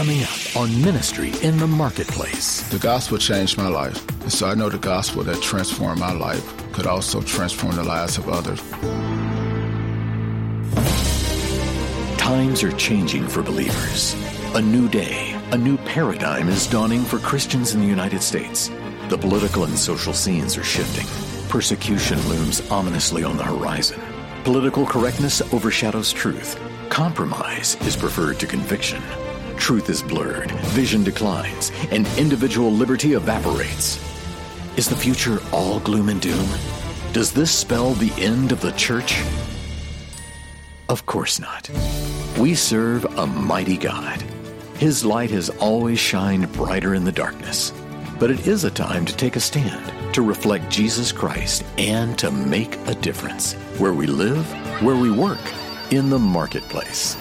coming up on Ministry in the Marketplace. The gospel changed my life, and so I know the gospel that transformed my life could also transform the lives of others. Times are changing for believers. A new day, a new paradigm is dawning for Christians in the United States. The political and social scenes are shifting. Persecution looms ominously on the horizon. Political correctness overshadows truth. Compromise is preferred to conviction. Truth is blurred, vision declines, and individual liberty evaporates. Is the future all gloom and doom? Does this spell the end of the church? Of course not. We serve a mighty God. His light has always shined brighter in the darkness. But it is a time to take a stand, to reflect Jesus Christ, and to make a difference where we live, where we work, in the marketplace.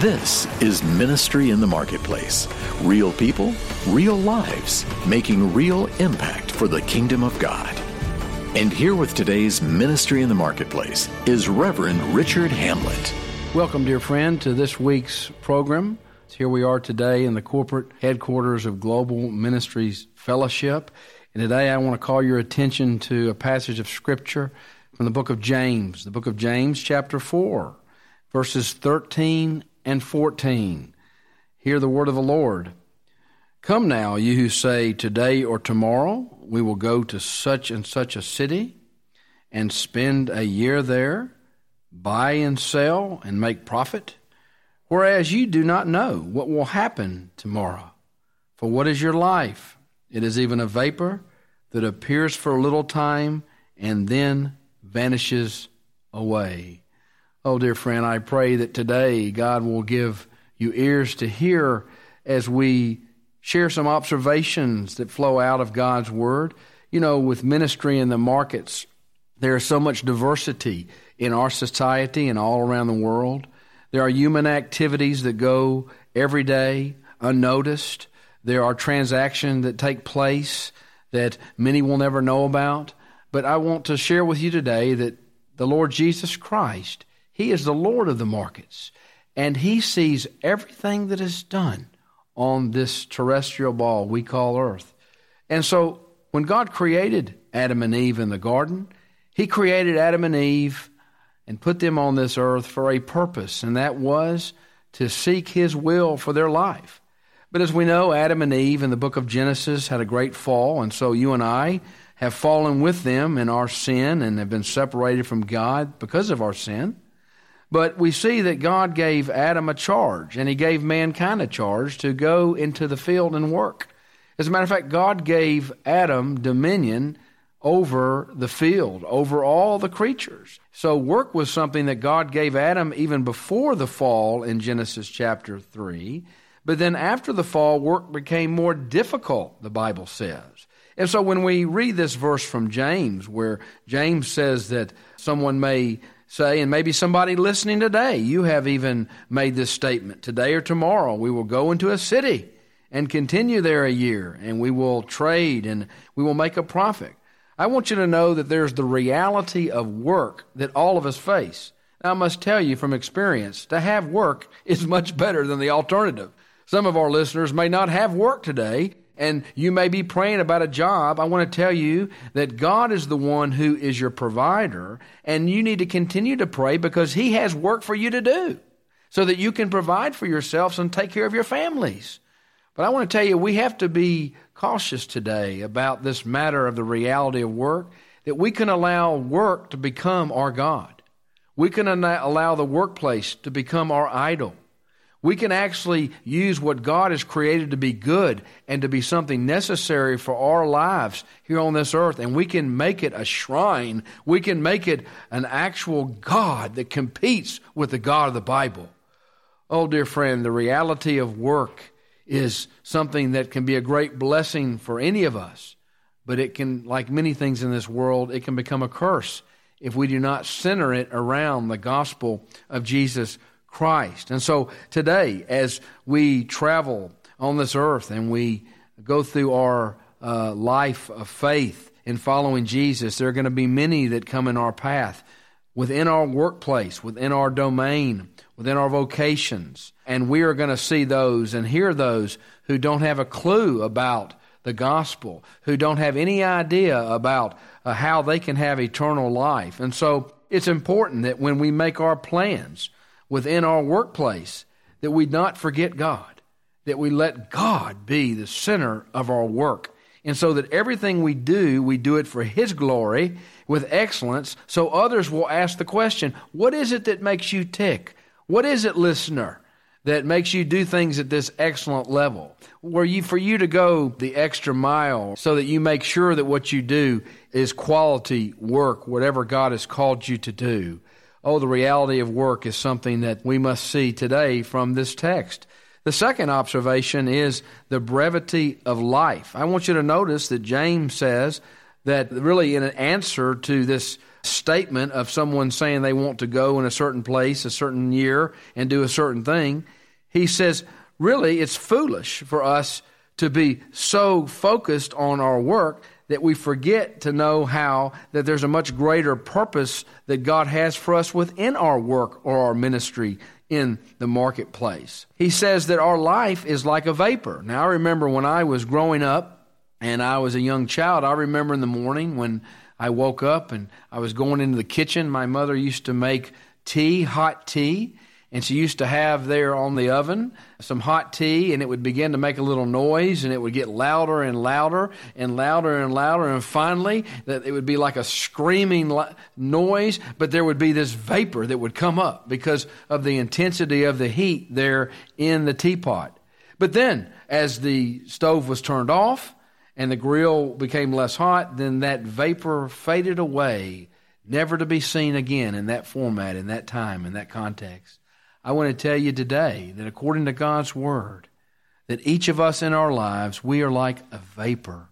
This is Ministry in the Marketplace. Real people, real lives, making real impact for the kingdom of God. And here with today's Ministry in the Marketplace is Reverend Richard Hamlet. Welcome, dear friend, to this week's program. Here we are today in the corporate headquarters of Global Ministries Fellowship. And today I want to call your attention to a passage of Scripture from the book of James, the book of James, chapter 4, verses 13 and 14. Hear the word of the Lord. Come now, you who say, Today or tomorrow we will go to such and such a city and spend a year there, buy and sell and make profit, whereas you do not know what will happen tomorrow. For what is your life? It is even a vapor that appears for a little time and then vanishes away. Oh, dear friend, I pray that today God will give you ears to hear as we share some observations that flow out of God's Word. You know, with ministry in the markets, there is so much diversity in our society and all around the world. There are human activities that go every day unnoticed. There are transactions that take place that many will never know about. But I want to share with you today that the Lord Jesus Christ he is the Lord of the markets, and He sees everything that is done on this terrestrial ball we call Earth. And so, when God created Adam and Eve in the garden, He created Adam and Eve and put them on this earth for a purpose, and that was to seek His will for their life. But as we know, Adam and Eve in the book of Genesis had a great fall, and so you and I have fallen with them in our sin and have been separated from God because of our sin. But we see that God gave Adam a charge, and he gave mankind a charge to go into the field and work. As a matter of fact, God gave Adam dominion over the field, over all the creatures. So work was something that God gave Adam even before the fall in Genesis chapter 3. But then after the fall, work became more difficult, the Bible says. And so when we read this verse from James, where James says that someone may say, and maybe somebody listening today, you have even made this statement today or tomorrow, we will go into a city and continue there a year, and we will trade and we will make a profit. I want you to know that there's the reality of work that all of us face. I must tell you from experience, to have work is much better than the alternative. Some of our listeners may not have work today, and you may be praying about a job, I want to tell you that God is the one who is your provider, and you need to continue to pray because He has work for you to do so that you can provide for yourselves and take care of your families. But I want to tell you, we have to be cautious today about this matter of the reality of work, that we can allow work to become our God. We can allow the workplace to become our idol. We can actually use what God has created to be good and to be something necessary for our lives here on this earth, and we can make it a shrine. We can make it an actual God that competes with the God of the Bible. Oh, dear friend, the reality of work is something that can be a great blessing for any of us, but it can, like many things in this world, it can become a curse if we do not center it around the gospel of Jesus Christ. And so today, as we travel on this earth and we go through our uh, life of faith in following Jesus, there are going to be many that come in our path within our workplace, within our domain, within our vocations. And we are going to see those and hear those who don't have a clue about the gospel, who don't have any idea about uh, how they can have eternal life. And so it's important that when we make our plans within our workplace, that we not forget God, that we let God be the center of our work. And so that everything we do, we do it for His glory with excellence, so others will ask the question, What is it that makes you tick? What is it, listener, that makes you do things at this excellent level? Were you for you to go the extra mile so that you make sure that what you do is quality work, whatever God has called you to do? Oh, the reality of work is something that we must see today from this text. The second observation is the brevity of life. I want you to notice that James says that really in an answer to this statement of someone saying they want to go in a certain place, a certain year, and do a certain thing, he says, really, it's foolish for us to be so focused on our work that we forget to know how that there's a much greater purpose that God has for us within our work or our ministry in the marketplace. He says that our life is like a vapor. Now, I remember when I was growing up and I was a young child, I remember in the morning when I woke up and I was going into the kitchen. My mother used to make tea, hot tea, and she used to have there on the oven some hot tea, and it would begin to make a little noise, and it would get louder and louder and louder and louder, and finally, that it would be like a screaming noise, but there would be this vapor that would come up because of the intensity of the heat there in the teapot. But then, as the stove was turned off, and the grill became less hot, then that vapor faded away, never to be seen again in that format, in that time, in that context. I want to tell you today that according to God's Word, that each of us in our lives, we are like a vapor.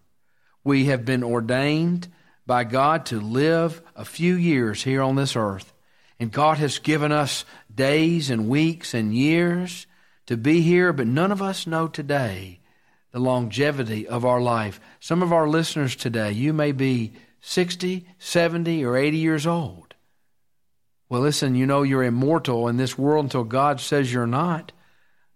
We have been ordained by God to live a few years here on this earth. And God has given us days and weeks and years to be here, but none of us know today the longevity of our life. Some of our listeners today, you may be 60, 70, or 80 years old. Well, listen, you know you're immortal in this world until God says you're not.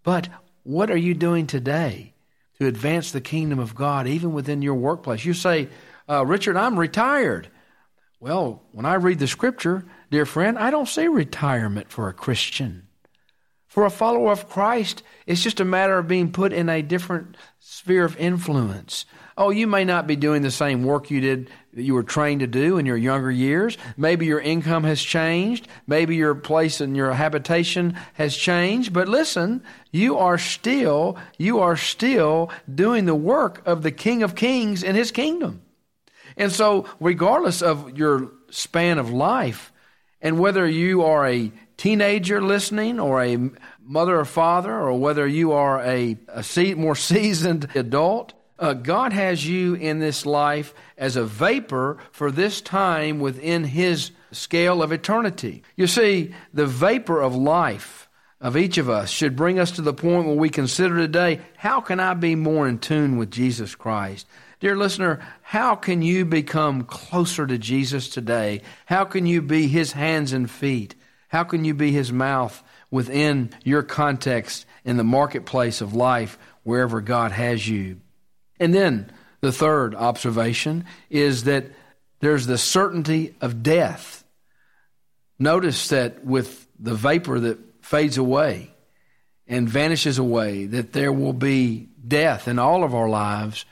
But what are you doing today to advance the kingdom of God, even within your workplace? You say, uh, Richard, I'm retired. Well, when I read the scripture, dear friend, I don't see retirement for a Christian. For a follower of Christ, it's just a matter of being put in a different sphere of influence. Oh, you may not be doing the same work you did that you were trained to do in your younger years. Maybe your income has changed. Maybe your place and your habitation has changed. But listen, you are still, you are still doing the work of the King of Kings in his kingdom. And so, regardless of your span of life, and whether you are a teenager listening or a mother or father or whether you are a, a more seasoned adult, uh, God has you in this life as a vapor for this time within His scale of eternity. You see, the vapor of life of each of us should bring us to the point where we consider today how can I be more in tune with Jesus Christ? Dear listener, how can you become closer to Jesus today? How can you be His hands and feet? How can you be his mouth within your context in the marketplace of life wherever God has you? And then the third observation is that there's the certainty of death. Notice that with the vapor that fades away and vanishes away, that there will be death in all of our lives.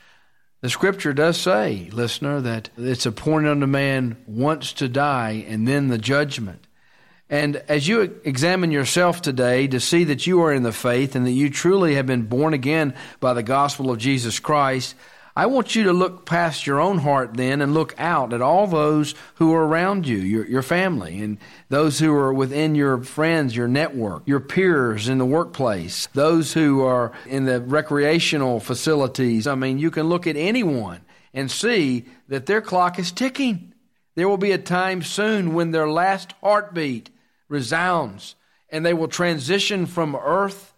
The scripture does say, listener, that it's appointed unto man once to die and then the judgment. And as you examine yourself today to see that you are in the faith and that you truly have been born again by the gospel of Jesus Christ, I want you to look past your own heart then and look out at all those who are around you, your, your family, and those who are within your friends, your network, your peers in the workplace, those who are in the recreational facilities. I mean, you can look at anyone and see that their clock is ticking. There will be a time soon when their last heartbeat resounds, and they will transition from earth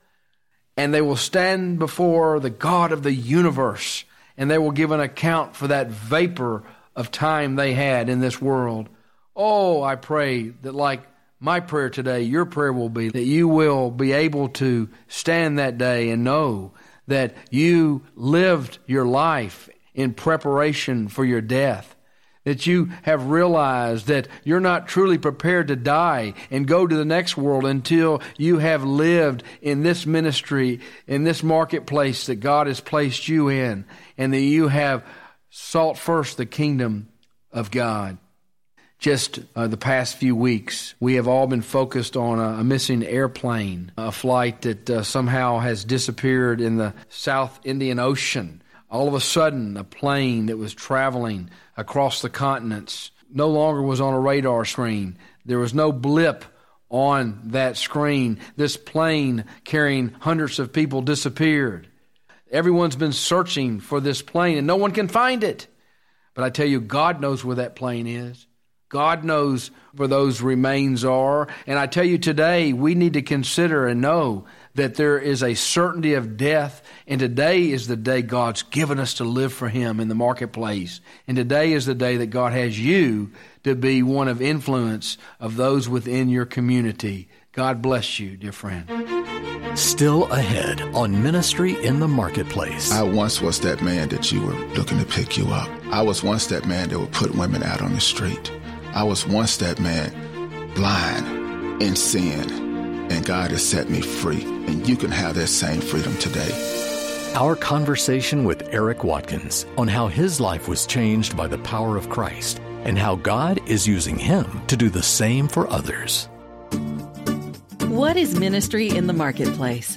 and they will stand before the God of the universe and they will give an account for that vapor of time they had in this world. Oh, I pray that, like my prayer today, your prayer will be that you will be able to stand that day and know that you lived your life in preparation for your death. That you have realized that you're not truly prepared to die and go to the next world until you have lived in this ministry, in this marketplace that God has placed you in, and that you have sought first the kingdom of God just uh, the past few weeks, we have all been focused on a, a missing airplane, a flight that uh, somehow has disappeared in the South Indian Ocean. All of a sudden, a plane that was traveling across the continents no longer was on a radar screen. There was no blip on that screen. This plane carrying hundreds of people disappeared. Everyone's been searching for this plane and no one can find it. But I tell you, God knows where that plane is. God knows where those remains are. And I tell you today, we need to consider and know that there is a certainty of death. And today is the day God's given us to live for Him in the marketplace. And today is the day that God has you to be one of influence of those within your community. God bless you, dear friend. Still ahead on Ministry in the Marketplace. I once was that man that you were looking to pick you up. I was once that man that would put women out on the street. I was once that man, blind in sin, and God has set me free. And you can have that same freedom today. Our conversation with Eric Watkins on how his life was changed by the power of Christ and how God is using him to do the same for others. What is ministry in the marketplace?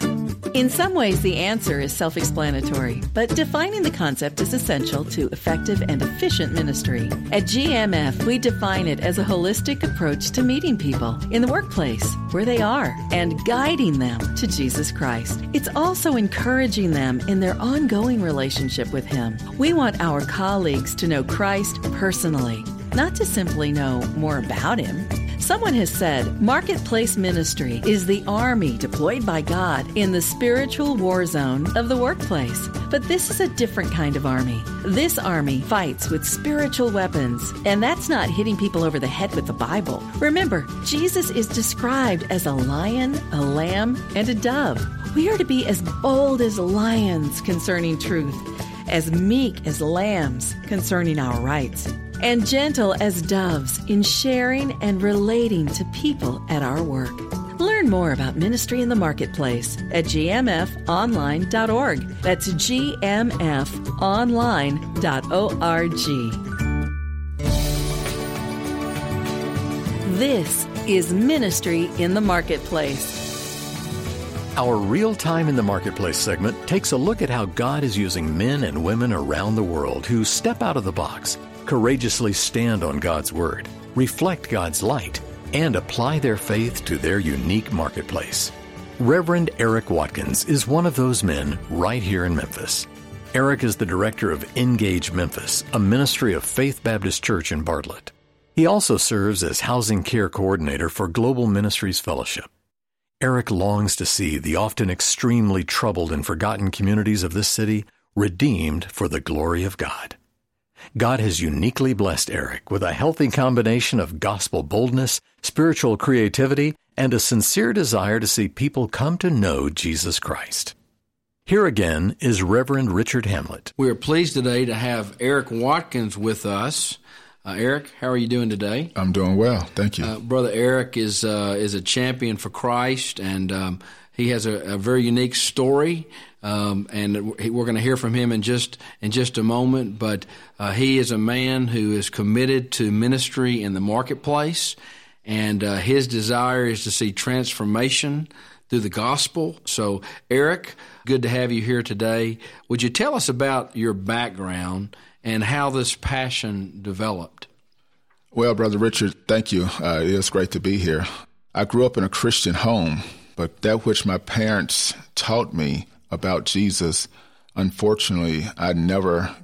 In some ways, the answer is self explanatory, but defining the concept is essential to effective and efficient ministry. At GMF, we define it as a holistic approach to meeting people in the workplace, where they are, and guiding them to Jesus Christ. It's also encouraging them in their ongoing relationship with Him. We want our colleagues to know Christ personally, not to simply know more about Him. Someone has said marketplace ministry is the army deployed by God in the spiritual war zone of the workplace. But this is a different kind of army. This army fights with spiritual weapons, and that's not hitting people over the head with the Bible. Remember, Jesus is described as a lion, a lamb, and a dove. We are to be as bold as lions concerning truth, as meek as lambs concerning our rights and gentle as doves in sharing and relating to people at our work. Learn more about ministry in the marketplace at gmfonline.org. That's gmfonline.org. This is Ministry in the Marketplace. Our Real Time in the Marketplace segment takes a look at how God is using men and women around the world who step out of the box courageously stand on God's Word, reflect God's light, and apply their faith to their unique marketplace. Reverend Eric Watkins is one of those men right here in Memphis. Eric is the director of Engage Memphis, a ministry of Faith Baptist Church in Bartlett. He also serves as housing care coordinator for Global Ministries Fellowship. Eric longs to see the often extremely troubled and forgotten communities of this city redeemed for the glory of God. God has uniquely blessed Eric with a healthy combination of gospel boldness, spiritual creativity, and a sincere desire to see people come to know Jesus Christ. Here again is Reverend Richard Hamlet. We are pleased today to have Eric Watkins with us. Uh, Eric, how are you doing today? I'm doing well, thank you. Uh, Brother Eric is uh, is a champion for Christ, and um, he has a, a, very unique story. Um, and we're going to hear from him in just in just a moment. But uh, he is a man who is committed to ministry in the marketplace, and uh, his desire is to see transformation through the gospel. So, Eric, good to have you here today. Would you tell us about your background? and how this passion developed. Well, Brother Richard, thank you. Uh, it is great to be here. I grew up in a Christian home, but that which my parents taught me about Jesus, unfortunately, I never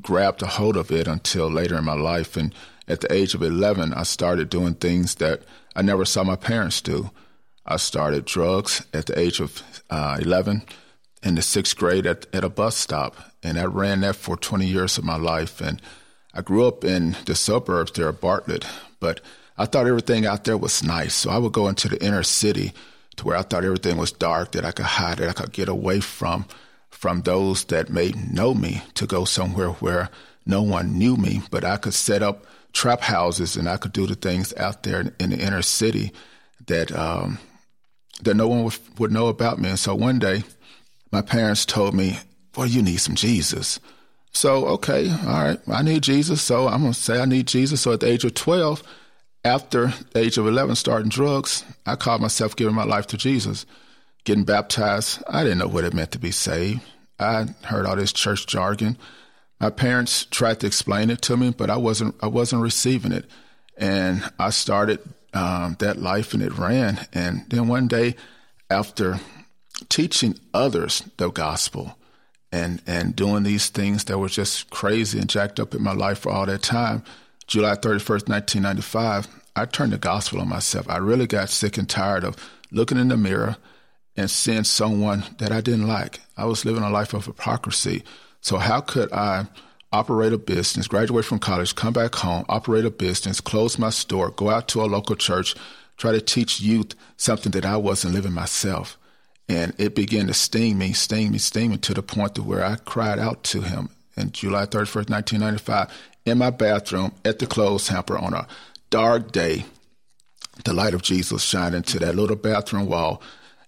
grabbed a hold of it until later in my life. And at the age of 11, I started doing things that I never saw my parents do. I started drugs at the age of uh, 11 in the sixth grade at, at a bus stop. And I ran that for 20 years of my life. And I grew up in the suburbs there of Bartlett, but I thought everything out there was nice. So I would go into the inner city to where I thought everything was dark, that I could hide, that I could get away from from those that may know me to go somewhere where no one knew me, but I could set up trap houses and I could do the things out there in the inner city that um, that no one would, would know about me. And so one day, my parents told me, "Boy, you need some Jesus." So okay, all right, I need Jesus. So I'm gonna say I need Jesus. So at the age of twelve, after the age of eleven, starting drugs, I called myself giving my life to Jesus, getting baptized. I didn't know what it meant to be saved. I heard all this church jargon. My parents tried to explain it to me, but I wasn't I wasn't receiving it, and I started um, that life, and it ran. And then one day, after teaching others the gospel, and and doing these things that were just crazy and jacked up in my life for all that time, July thirty first, nineteen ninety five, I turned the gospel on myself. I really got sick and tired of looking in the mirror and seeing someone that I didn't like. I was living a life of hypocrisy so how could I operate a business, graduate from college, come back home, operate a business, close my store, go out to a local church, try to teach youth something that I wasn't living myself. And it began to sting me, sting me, sting me to the point to where I cried out to him in July 31st, 1995, in my bathroom at the clothes hamper on a dark day. The light of Jesus shined into that little bathroom wall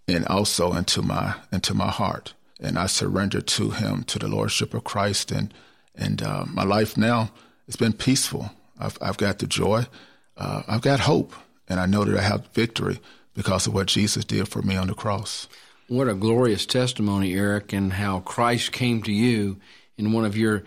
and also into my into my heart and I surrendered to Him, to the Lordship of Christ, and and uh, my life now it's been peaceful. I've I've got the joy, uh, I've got hope, and I know that I have victory because of what Jesus did for me on the cross. What a glorious testimony, Eric, and how Christ came to you in one of your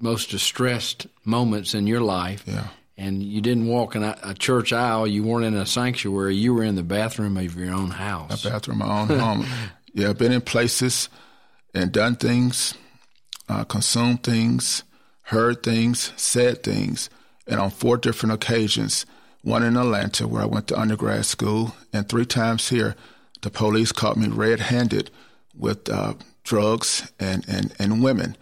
most distressed moments in your life. Yeah. And you didn't walk in a, a church aisle. You weren't in a sanctuary. You were in the bathroom of your own house. A bathroom my own home. Yeah, I've been in places and done things, uh, consumed things, heard things, said things, and on four different occasions. One in Atlanta, where I went to undergrad school, and three times here, the police caught me red-handed with uh, drugs and, and, and women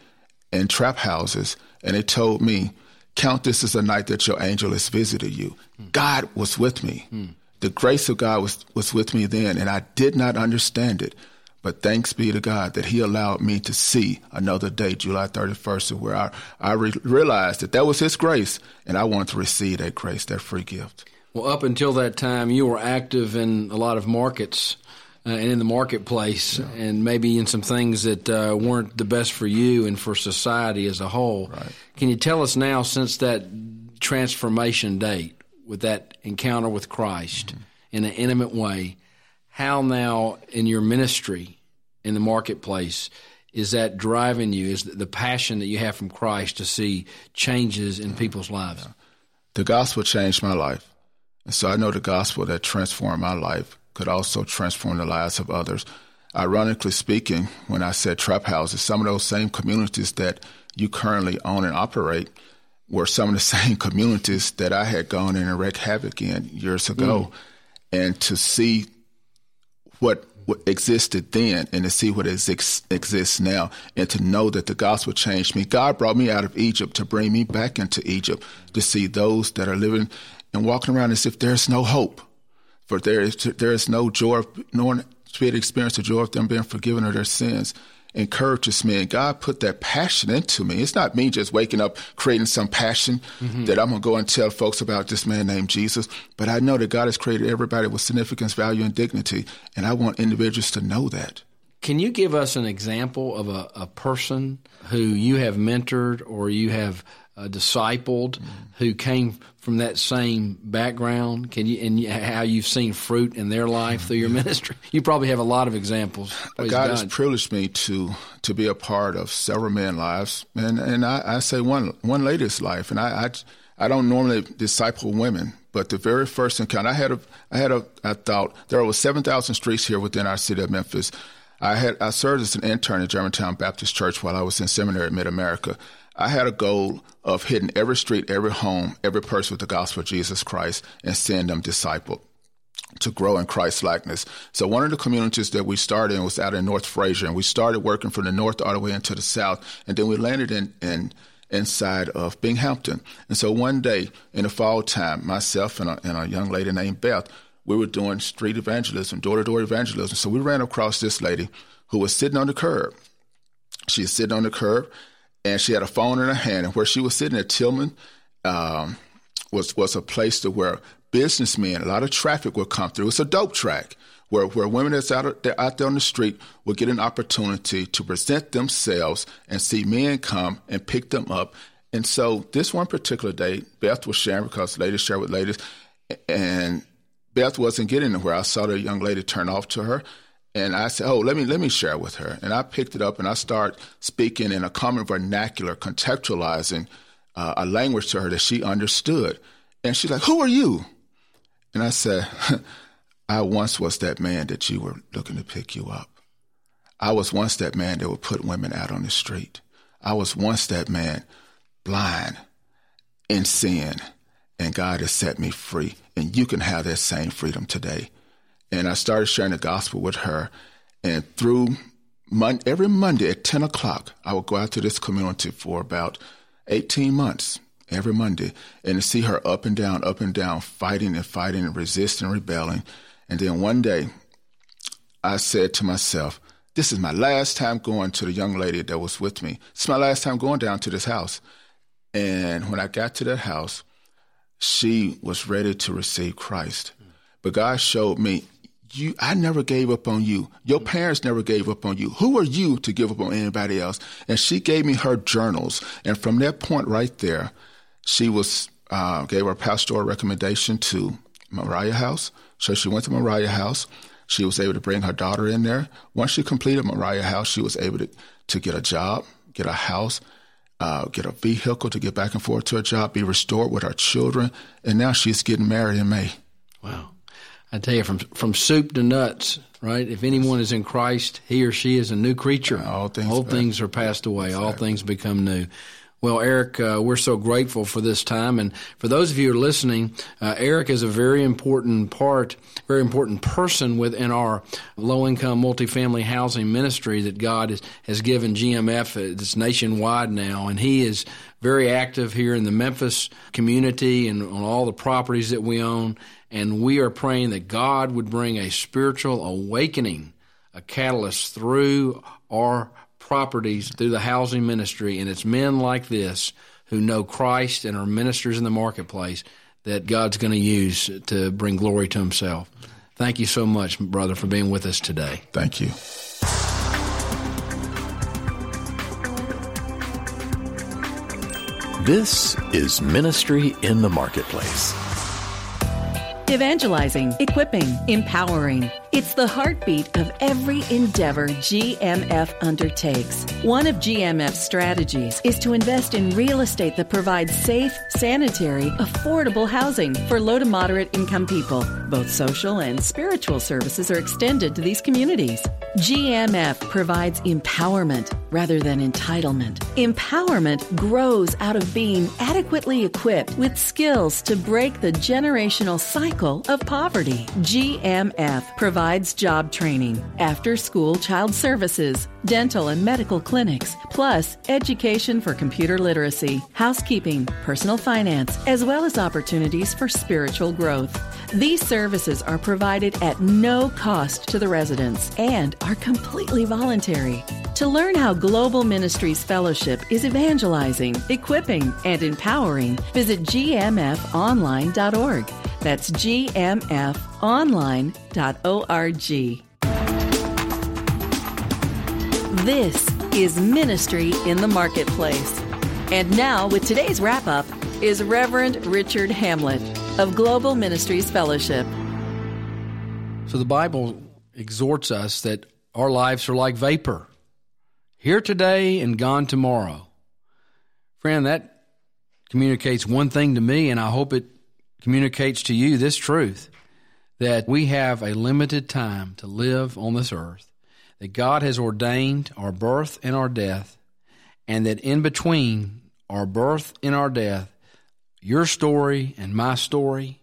in trap houses, and they told me, "Count this as a night that your angel has visited you." Mm. God was with me. Mm. The grace of God was was with me then, and I did not understand it. But thanks be to God that He allowed me to see another day, July 31st, where I, I re- realized that that was His grace, and I wanted to receive that grace, that free gift. Well, up until that time, you were active in a lot of markets uh, and in the marketplace, yeah. and maybe in some things that uh, weren't the best for you and for society as a whole. Right. Can you tell us now, since that transformation date, with that encounter with Christ mm-hmm. in an intimate way, how now in your ministry in the marketplace is that driving you? Is the passion that you have from Christ to see changes in people's lives? The gospel changed my life. And so I know the gospel that transformed my life could also transform the lives of others. Ironically speaking, when I said trap houses, some of those same communities that you currently own and operate were some of the same communities that I had gone in and wreaked havoc in years ago. Mm. And to see what, what existed then and to see what ex- exists now and to know that the gospel changed me. God brought me out of Egypt to bring me back into Egypt to see those that are living and walking around as if there's no hope. For there is, there is no joy, of, no one to experience the joy of them being forgiven of their sins encourages me and God put that passion into me. It's not me just waking up creating some passion mm-hmm. that I'm going to go and tell folks about this man named Jesus, but I know that God has created everybody with significance, value, and dignity, and I want individuals to know that. Can you give us an example of a, a person who you have mentored or you have uh, discipled mm-hmm. who came from that same background? Can you and how you've seen fruit in their life through your ministry? You probably have a lot of examples. God, God, has privileged me to to be a part of several men's lives, and and I, I say one one lady's life, and I, I I don't normally disciple women, but the very first encounter I had a I had a I thought there were seven thousand streets here within our city of Memphis. I had I served as an intern at Germantown Baptist Church while I was in seminary at Mid America. I had a goal of hitting every street, every home, every person with the gospel of Jesus Christ and seeing them discipled to grow in Christ likeness. So one of the communities that we started in was out in North Frayser, and we started working from the north all the way into the south, and then we landed in in inside of Binghampton. And so one day in the fall time, myself and a, and a young lady named Beth, we were doing street evangelism, door to door evangelism. So we ran across this lady who was sitting on the curb. She was sitting on the curb and she had a phone in her hand. And where she was sitting at Tillman um, was, was a place to where businessmen, a lot of traffic would come through. It's a dope track where, where women that's out, they're out there on the street will get an opportunity to present themselves and see men come and pick them up. And so this one particular day, Beth was sharing because ladies share with ladies, and Beth wasn't getting anywhere. I saw the young lady turn off to her, and I said, "Oh, let me let me share with her." And I picked it up and I start speaking in a common vernacular, contextualizing uh, a language to her that she understood. And she's like, "Who are you?" And I said, I once was that man that you were looking to pick you up. I was once that man that would put women out on the street. I was once that man blind in sin, and God has set me free. And you can have that same freedom today. And I started sharing the gospel with her. And through mon- every Monday at 10 o'clock, I would go out to this community for about 18 months every Monday and to see her up and down, up and down, fighting and fighting and resisting and rebelling and then one day, I said to myself, this is my last time going to the young lady that was with me. It's my last time going down to this house. And when I got to that house, she was ready to receive Christ. But God showed me, you I never gave up on you. Your parents never gave up on you. Who are you to give up on anybody else? And she gave me her journals. And from that point right there, she was uh, gave her pastoral recommendation to Mariah House. So she went to Mariah House. She was able to bring her daughter in there. Once she completed Mariah House, she was able to, to get a job, get a house, uh, get a vehicle to get back and forth to her job, be restored with her children, and now she's getting married in May. Wow. I tell you, from from soup to nuts, right? If anyone is in Christ, he or she is a new creature. All things, All things are passed away. Exactly. All things become new. Well, Eric, uh, we're so grateful for this time. And for those of you who are listening, uh, Eric is a very important part, very important person within our low income multifamily housing ministry that God has, has given GMF. It's nationwide now. And he is very active here in the Memphis community and on all the properties that we own. And we are praying that God would bring a spiritual awakening, a catalyst through our properties through the housing ministry, and it's men like this who know Christ and are ministers in the marketplace that God's going to use to bring glory to Himself. Thank you so much, brother, for being with us today. Thank you. This is Ministry in the Marketplace. Evangelizing, equipping, empowering. It's the heartbeat of every endeavor GMF undertakes. One of GMF's strategies is to invest in real estate that provides safe, sanitary, affordable housing for low to moderate income people. Both social and spiritual services are extended to these communities. GMF provides empowerment rather than entitlement. Empowerment grows out of being adequately equipped with skills to break the generational cycle of poverty. GMF provides job training, after school child services, dental and medical clinics, plus education for computer literacy, housekeeping, personal finance, as well as opportunities for spiritual growth. These services are provided at no cost to the residents and are completely voluntary. To learn how Global Ministries Fellowship is evangelizing, equipping, and empowering, visit gmfonline.org. That's gmfonline.org. This is Ministry in the Marketplace. And now, with today's wrap up, is Reverend Richard Hamlet of Global Ministries Fellowship. So the Bible exhorts us that our lives are like vapor here today and gone tomorrow. Friend, that communicates one thing to me, and I hope it communicates to you this truth that we have a limited time to live on this earth, that God has ordained our birth and our death, and that in between our birth and our death, your story and my story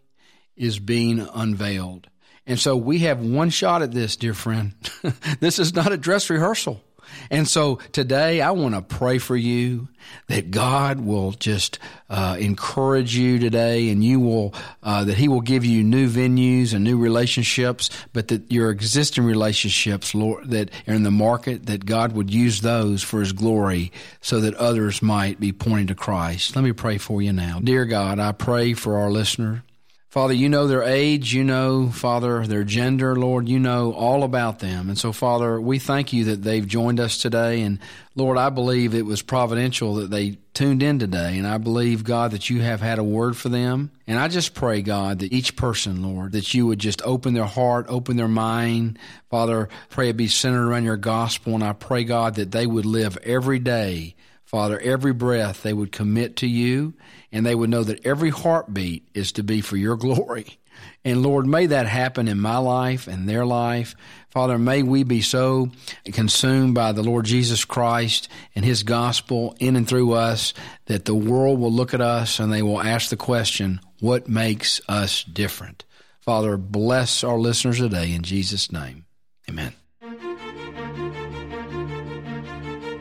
is being unveiled. And so we have one shot at this, dear friend. this is not a dress rehearsal. And so today I want to pray for you that God will just uh, encourage you today and you will, uh, that He will give you new venues and new relationships, but that your existing relationships, Lord, that are in the market, that God would use those for His glory so that others might be pointing to Christ. Let me pray for you now. Dear God, I pray for our listener. Father, you know their age, you know, Father, their gender, Lord, you know all about them. And so, Father, we thank you that they've joined us today. And Lord, I believe it was providential that they tuned in today. And I believe, God, that you have had a word for them. And I just pray, God, that each person, Lord, that you would just open their heart, open their mind. Father, pray it be centered around your gospel. And I pray, God, that they would live every day Father, every breath they would commit to you and they would know that every heartbeat is to be for your glory. And Lord, may that happen in my life and their life. Father, may we be so consumed by the Lord Jesus Christ and His gospel in and through us that the world will look at us and they will ask the question, what makes us different? Father, bless our listeners today in Jesus' name. Amen.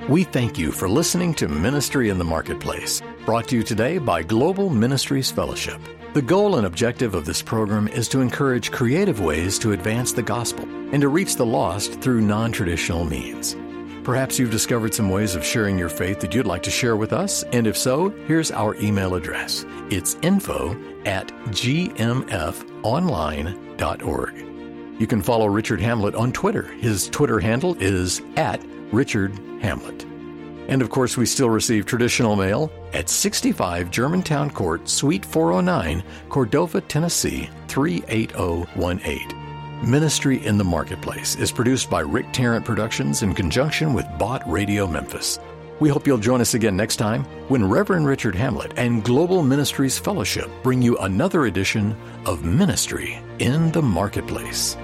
We thank you for listening to Ministry in the Marketplace, brought to you today by Global Ministries Fellowship. The goal and objective of this program is to encourage creative ways to advance the gospel and to reach the lost through non traditional means. Perhaps you've discovered some ways of sharing your faith that you'd like to share with us, and if so, here's our email address. It's info at gmfonline.org. You can follow Richard Hamlet on Twitter. His Twitter handle is at Richard Hamlet. And of course, we still receive traditional mail at 65 Germantown Court, Suite 409, Cordova, Tennessee 38018. Ministry in the Marketplace is produced by Rick Tarrant Productions in conjunction with Bott Radio Memphis. We hope you'll join us again next time when Reverend Richard Hamlet and Global Ministries Fellowship bring you another edition of Ministry in the Marketplace.